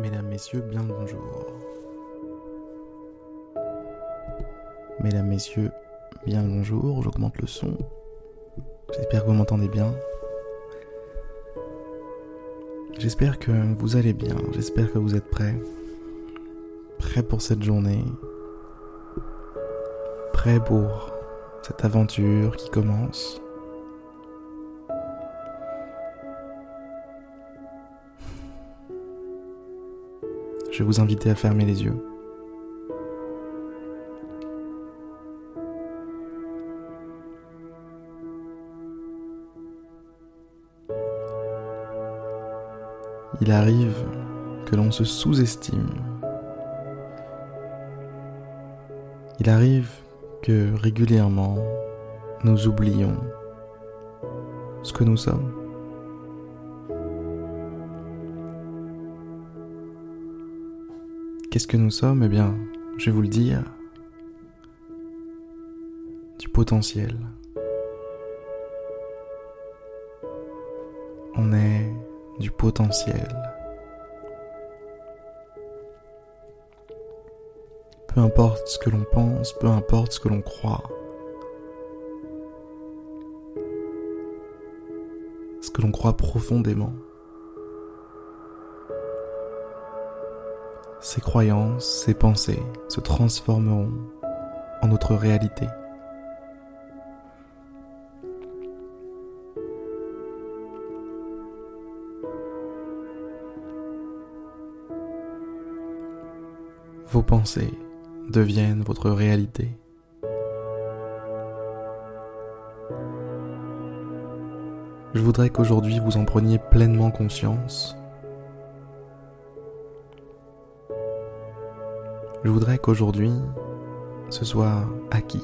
Mesdames, Messieurs, bien le bonjour. Mesdames, Messieurs, bien le bonjour, j'augmente le son. J'espère que vous m'entendez bien. J'espère que vous allez bien, j'espère que vous êtes prêts. Prêts pour cette journée. Prêts pour cette aventure qui commence. Vais vous inviter à fermer les yeux. Il arrive que l'on se sous-estime. Il arrive que régulièrement nous oublions ce que nous sommes. Qu'est-ce que nous sommes? Eh bien, je vais vous le dire, du potentiel. On est du potentiel. Peu importe ce que l'on pense, peu importe ce que l'on croit, ce que l'on croit profondément. Ces croyances, ces pensées se transformeront en notre réalité. Vos pensées deviennent votre réalité. Je voudrais qu'aujourd'hui vous en preniez pleinement conscience Je voudrais qu'aujourd'hui, ce soit acquis.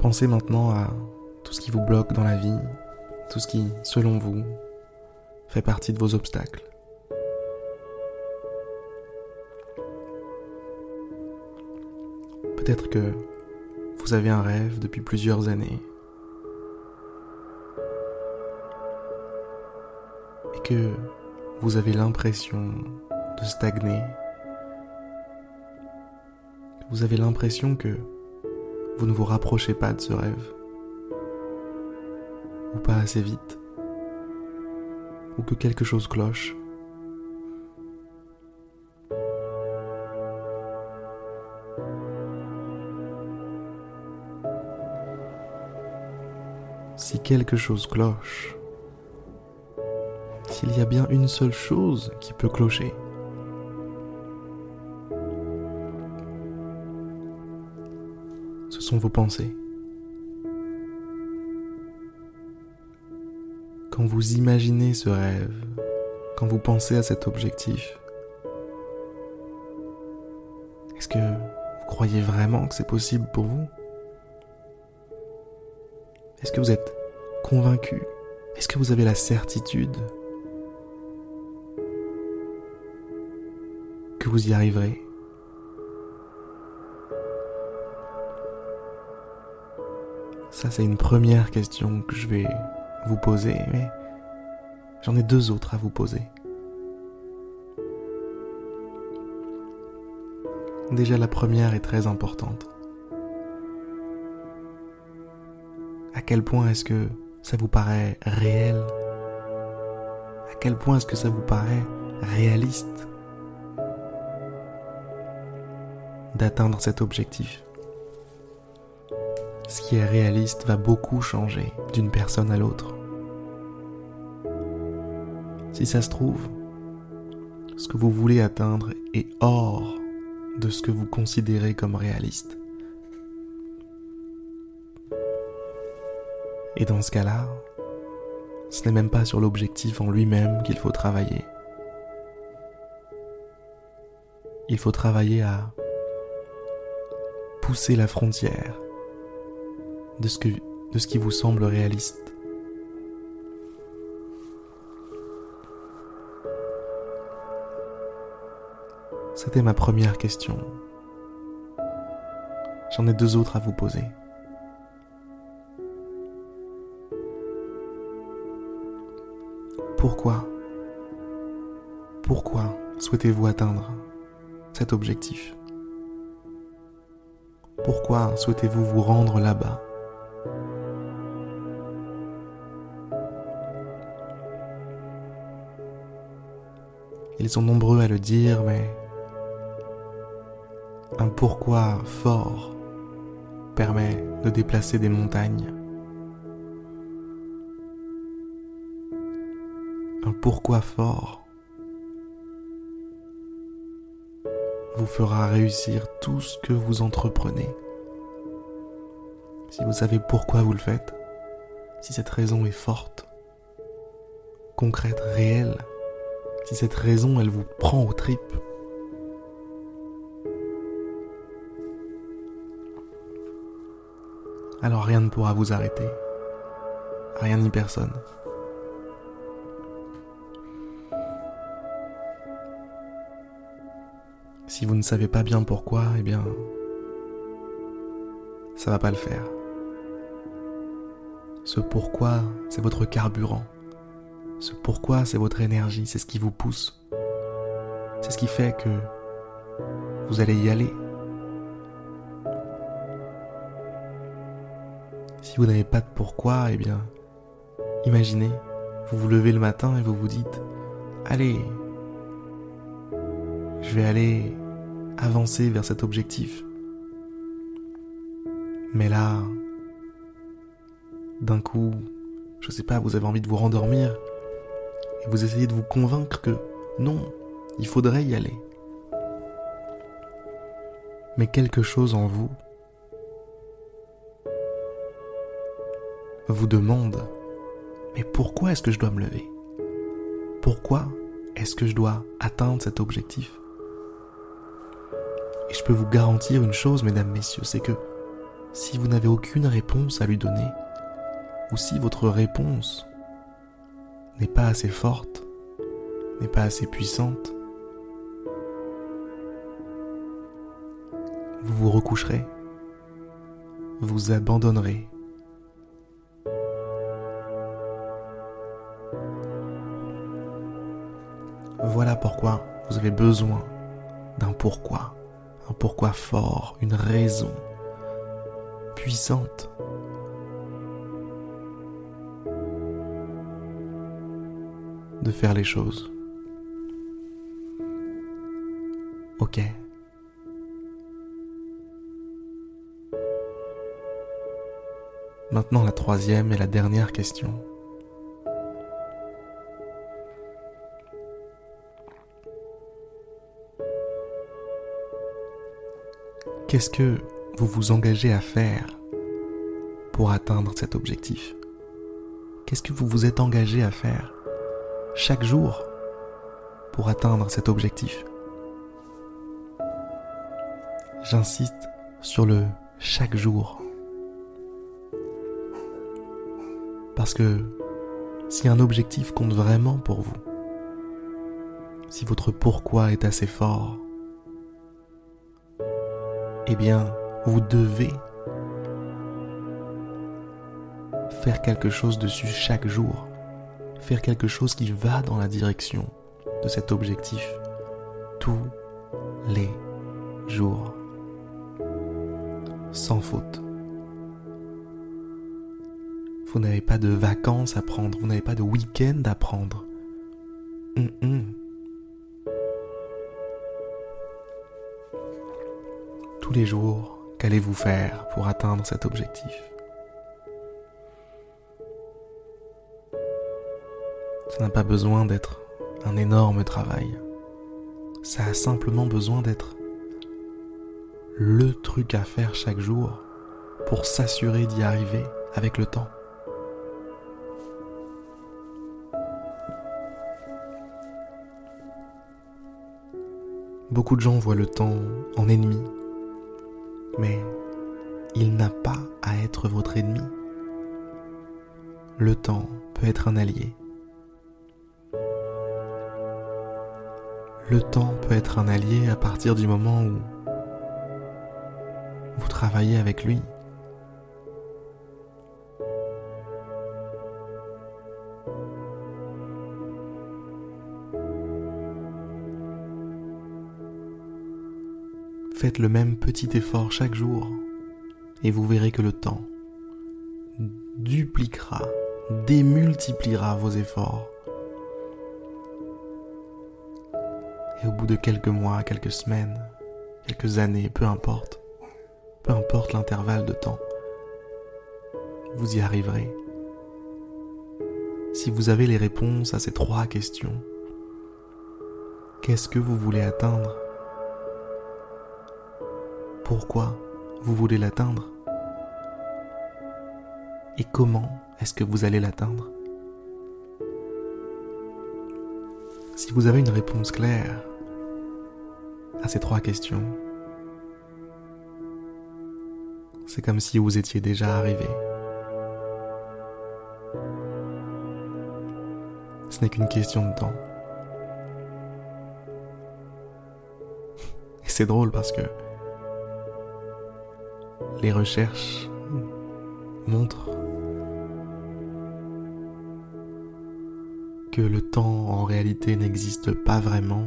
Pensez maintenant à tout ce qui vous bloque dans la vie, tout ce qui, selon vous, fait partie de vos obstacles. Peut-être que vous avez un rêve depuis plusieurs années et que vous avez l'impression de stagner. Vous avez l'impression que vous ne vous rapprochez pas de ce rêve ou pas assez vite ou que quelque chose cloche. Si quelque chose cloche, s'il y a bien une seule chose qui peut clocher, ce sont vos pensées. Quand vous imaginez ce rêve, quand vous pensez à cet objectif, est-ce que vous croyez vraiment que c'est possible pour vous? Est-ce que vous êtes convaincu Est-ce que vous avez la certitude que vous y arriverez? Ça, c'est une première question que je vais vous poser, mais j'en ai deux autres à vous poser. Déjà, la première est très importante. À quel point est-ce que ça vous paraît réel? À quel point est-ce que ça vous paraît réaliste d'atteindre cet objectif? Ce qui est réaliste va beaucoup changer d'une personne à l'autre. Si ça se trouve, ce que vous voulez atteindre est hors de ce que vous considérez comme réaliste. Et dans ce cas-là, ce n'est même pas sur l'objectif en lui-même qu'il faut travailler. Il faut travailler à pousser la frontière de ce, que, qui vous semble réaliste. C'était ma première question. J'en ai deux autres à vous poser. Pourquoi Pourquoi souhaitez-vous atteindre cet objectif? Pourquoi souhaitez-vous vous rendre là-bas? Ils sont nombreux à le dire, mais un pourquoi fort permet de déplacer des montagnes. Un pourquoi fort vous fera réussir tout ce que vous entreprenez. Si vous savez pourquoi vous le faites, si cette raison est forte, concrète, réelle, si cette raison elle vous prend aux tripes, alors rien ne pourra vous arrêter. Rien ni personne. Si vous ne savez pas bien pourquoi, eh bien, ça va pas le faire. Ce pourquoi, c'est votre carburant. Ce pourquoi, c'est votre énergie, c'est ce qui vous pousse. C'est ce qui fait que vous allez y aller. Si vous n'avez pas de pourquoi, eh bien, imaginez, vous vous levez le matin et vous vous dites, allez, je vais aller avancer vers cet objectif. Mais là, d'un coup, je sais pas, vous avez envie de vous rendormir et vous essayez de vous convaincre que non, il faudrait y aller. Mais quelque chose en vous vous demande, mais pourquoi est-ce que je dois me lever? Pourquoi est-ce que je dois atteindre cet objectif? Et je peux vous garantir une chose, mesdames, messieurs, c'est que si vous n'avez aucune réponse à lui donner, ou si votre réponse n'est pas assez forte, n'est pas assez puissante, vous vous recoucherez, vous abandonnerez. Voilà pourquoi vous avez besoin d'un pourquoi un pourquoi fort, une raison puissante. de faire les choses. Ok. Maintenant la troisième et la dernière question. Qu'est-ce que vous vous engagez à faire pour atteindre cet objectif? Qu'est-ce que vous vous êtes engagé à faire chaque jour pour atteindre cet objectif? J'insiste sur le chaque jour. Parce que si un objectif compte vraiment pour vous, si votre pourquoi est assez fort, eh bien, vous devez faire quelque chose dessus chaque jour, faire quelque chose qui va dans la direction de cet objectif tous les jours, sans faute. Vous n'avez pas de vacances à prendre, vous n'avez pas de week-end à prendre. Tous les jours, qu'allez-vous faire pour atteindre cet objectif? Ça n'a pas besoin d'être un énorme travail. Ça a simplement besoin d'être le truc à faire chaque jour pour s'assurer d'y arriver avec le temps. Beaucoup de gens voient le temps en ennemi mais il n'a pas à être votre ennemi. Le temps peut être un allié. le temps peut être un allié à partir du moment où vous travaillez avec lui. Faites le même petit effort chaque jour et vous verrez que le temps dupliquera, démultipliera vos efforts. Et au bout de quelques mois, quelques semaines, quelques années, peu importe, peu importe l'intervalle de temps, vous y arriverez. Si vous avez les réponses à ces trois questions, qu'est-ce que vous voulez atteindre? Pourquoi vous voulez l'atteindre? Et comment est-ce que vous allez l'atteindre? Si vous avez une réponse claire à ces trois questions, c'est comme si vous étiez déjà arrivé. Ce n'est qu'une question de temps. Et c'est drôle parce que les recherches montrent que le temps en réalité n'existe pas vraiment.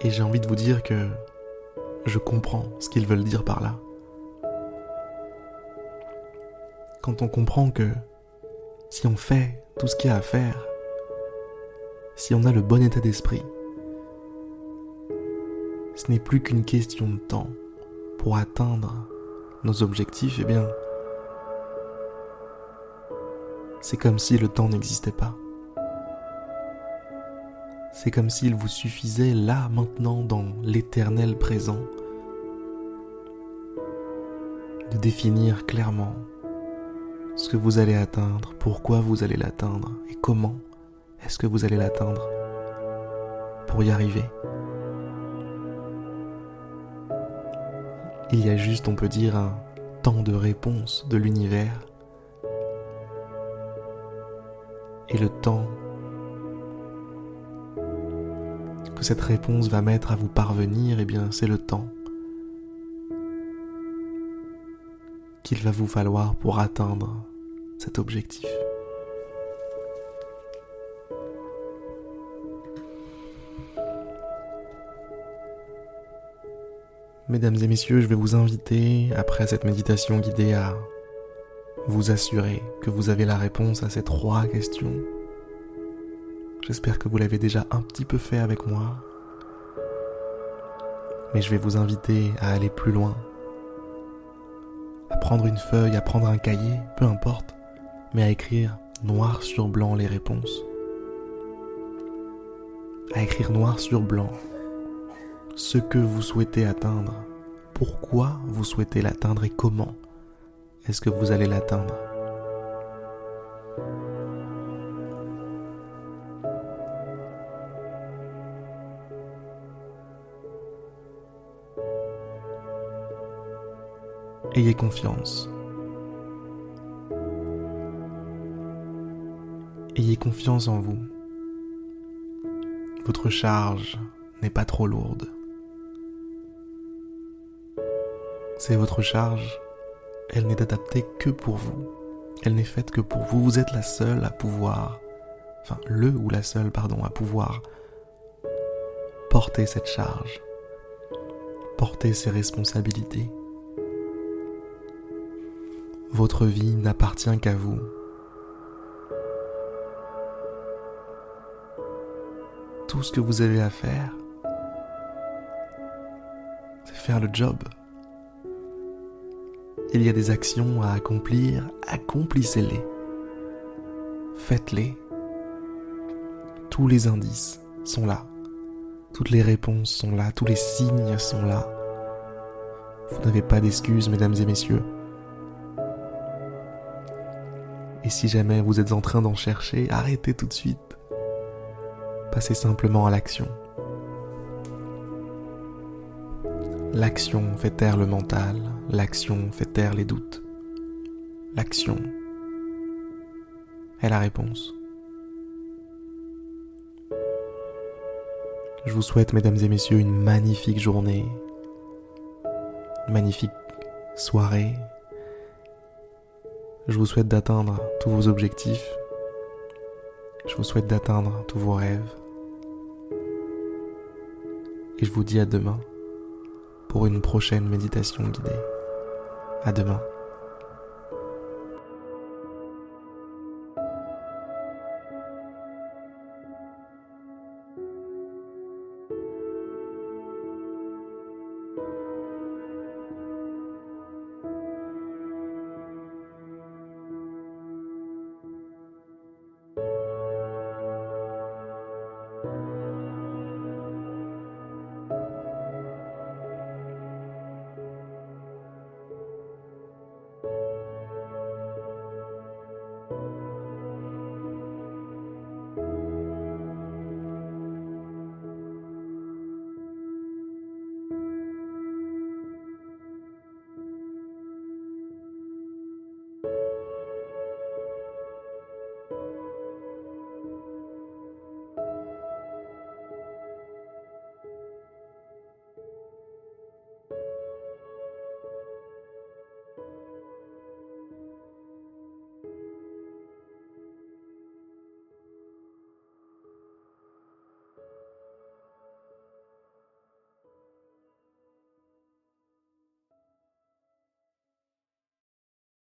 Et j'ai envie de vous dire que je comprends ce qu'ils veulent dire par là. Quand on comprend que si on fait tout ce qu'il y a à faire, si on a le bon état d'esprit, ce n'est plus qu'une question de temps pour atteindre nos objectifs, eh bien, c'est comme si le temps n'existait pas. C'est comme s'il vous suffisait là, maintenant, dans l'éternel présent, de définir clairement ce que vous allez atteindre, pourquoi vous allez l'atteindre et comment est-ce que vous allez l'atteindre pour y arriver. Il y a juste, on peut dire, un temps de réponse de l'univers et le temps que cette réponse va mettre à vous parvenir, eh bien c'est le temps qu'il va vous falloir pour atteindre cet objectif. Mesdames et messieurs, je vais vous inviter, après cette méditation guidée, à vous assurer que vous avez la réponse à ces trois questions. J'espère que vous l'avez déjà un petit peu fait avec moi. Mais je vais vous inviter à aller plus loin. À prendre une feuille, à prendre un cahier, peu importe, mais à écrire noir sur blanc les réponses. À écrire noir sur blanc ce que vous souhaitez atteindre, pourquoi vous souhaitez l'atteindre et comment est-ce que vous allez l'atteindre? Ayez confiance. Ayez confiance en vous. Votre charge n'est pas trop lourde. C'est votre charge elle n'est adaptée que pour vous. Elle n'est faite que pour vous. Vous êtes la seule à pouvoir, enfin le ou la seule, pardon, à pouvoir porter cette charge, porter ces responsabilités. Votre vie n'appartient qu'à vous. Tout ce que vous avez à faire, c'est faire le job. Il y a des actions à accomplir, accomplissez-les. Faites-les. Tous les indices sont là. Toutes les réponses sont là. Tous les signes sont là. Vous n'avez pas d'excuses, mesdames et messieurs. Et si jamais vous êtes en train d'en chercher, arrêtez tout de suite. Passez simplement à l'action. L'action fait taire le mental, L'action fait taire les doutes. L'action est la réponse. Je vous souhaite, mesdames et messieurs, une magnifique journée, une magnifique soirée. Je vous souhaite d'atteindre tous vos objectifs. Je vous souhaite d'atteindre tous vos rêves. Et je vous dis à demain pour une prochaine méditation guidée. À demain.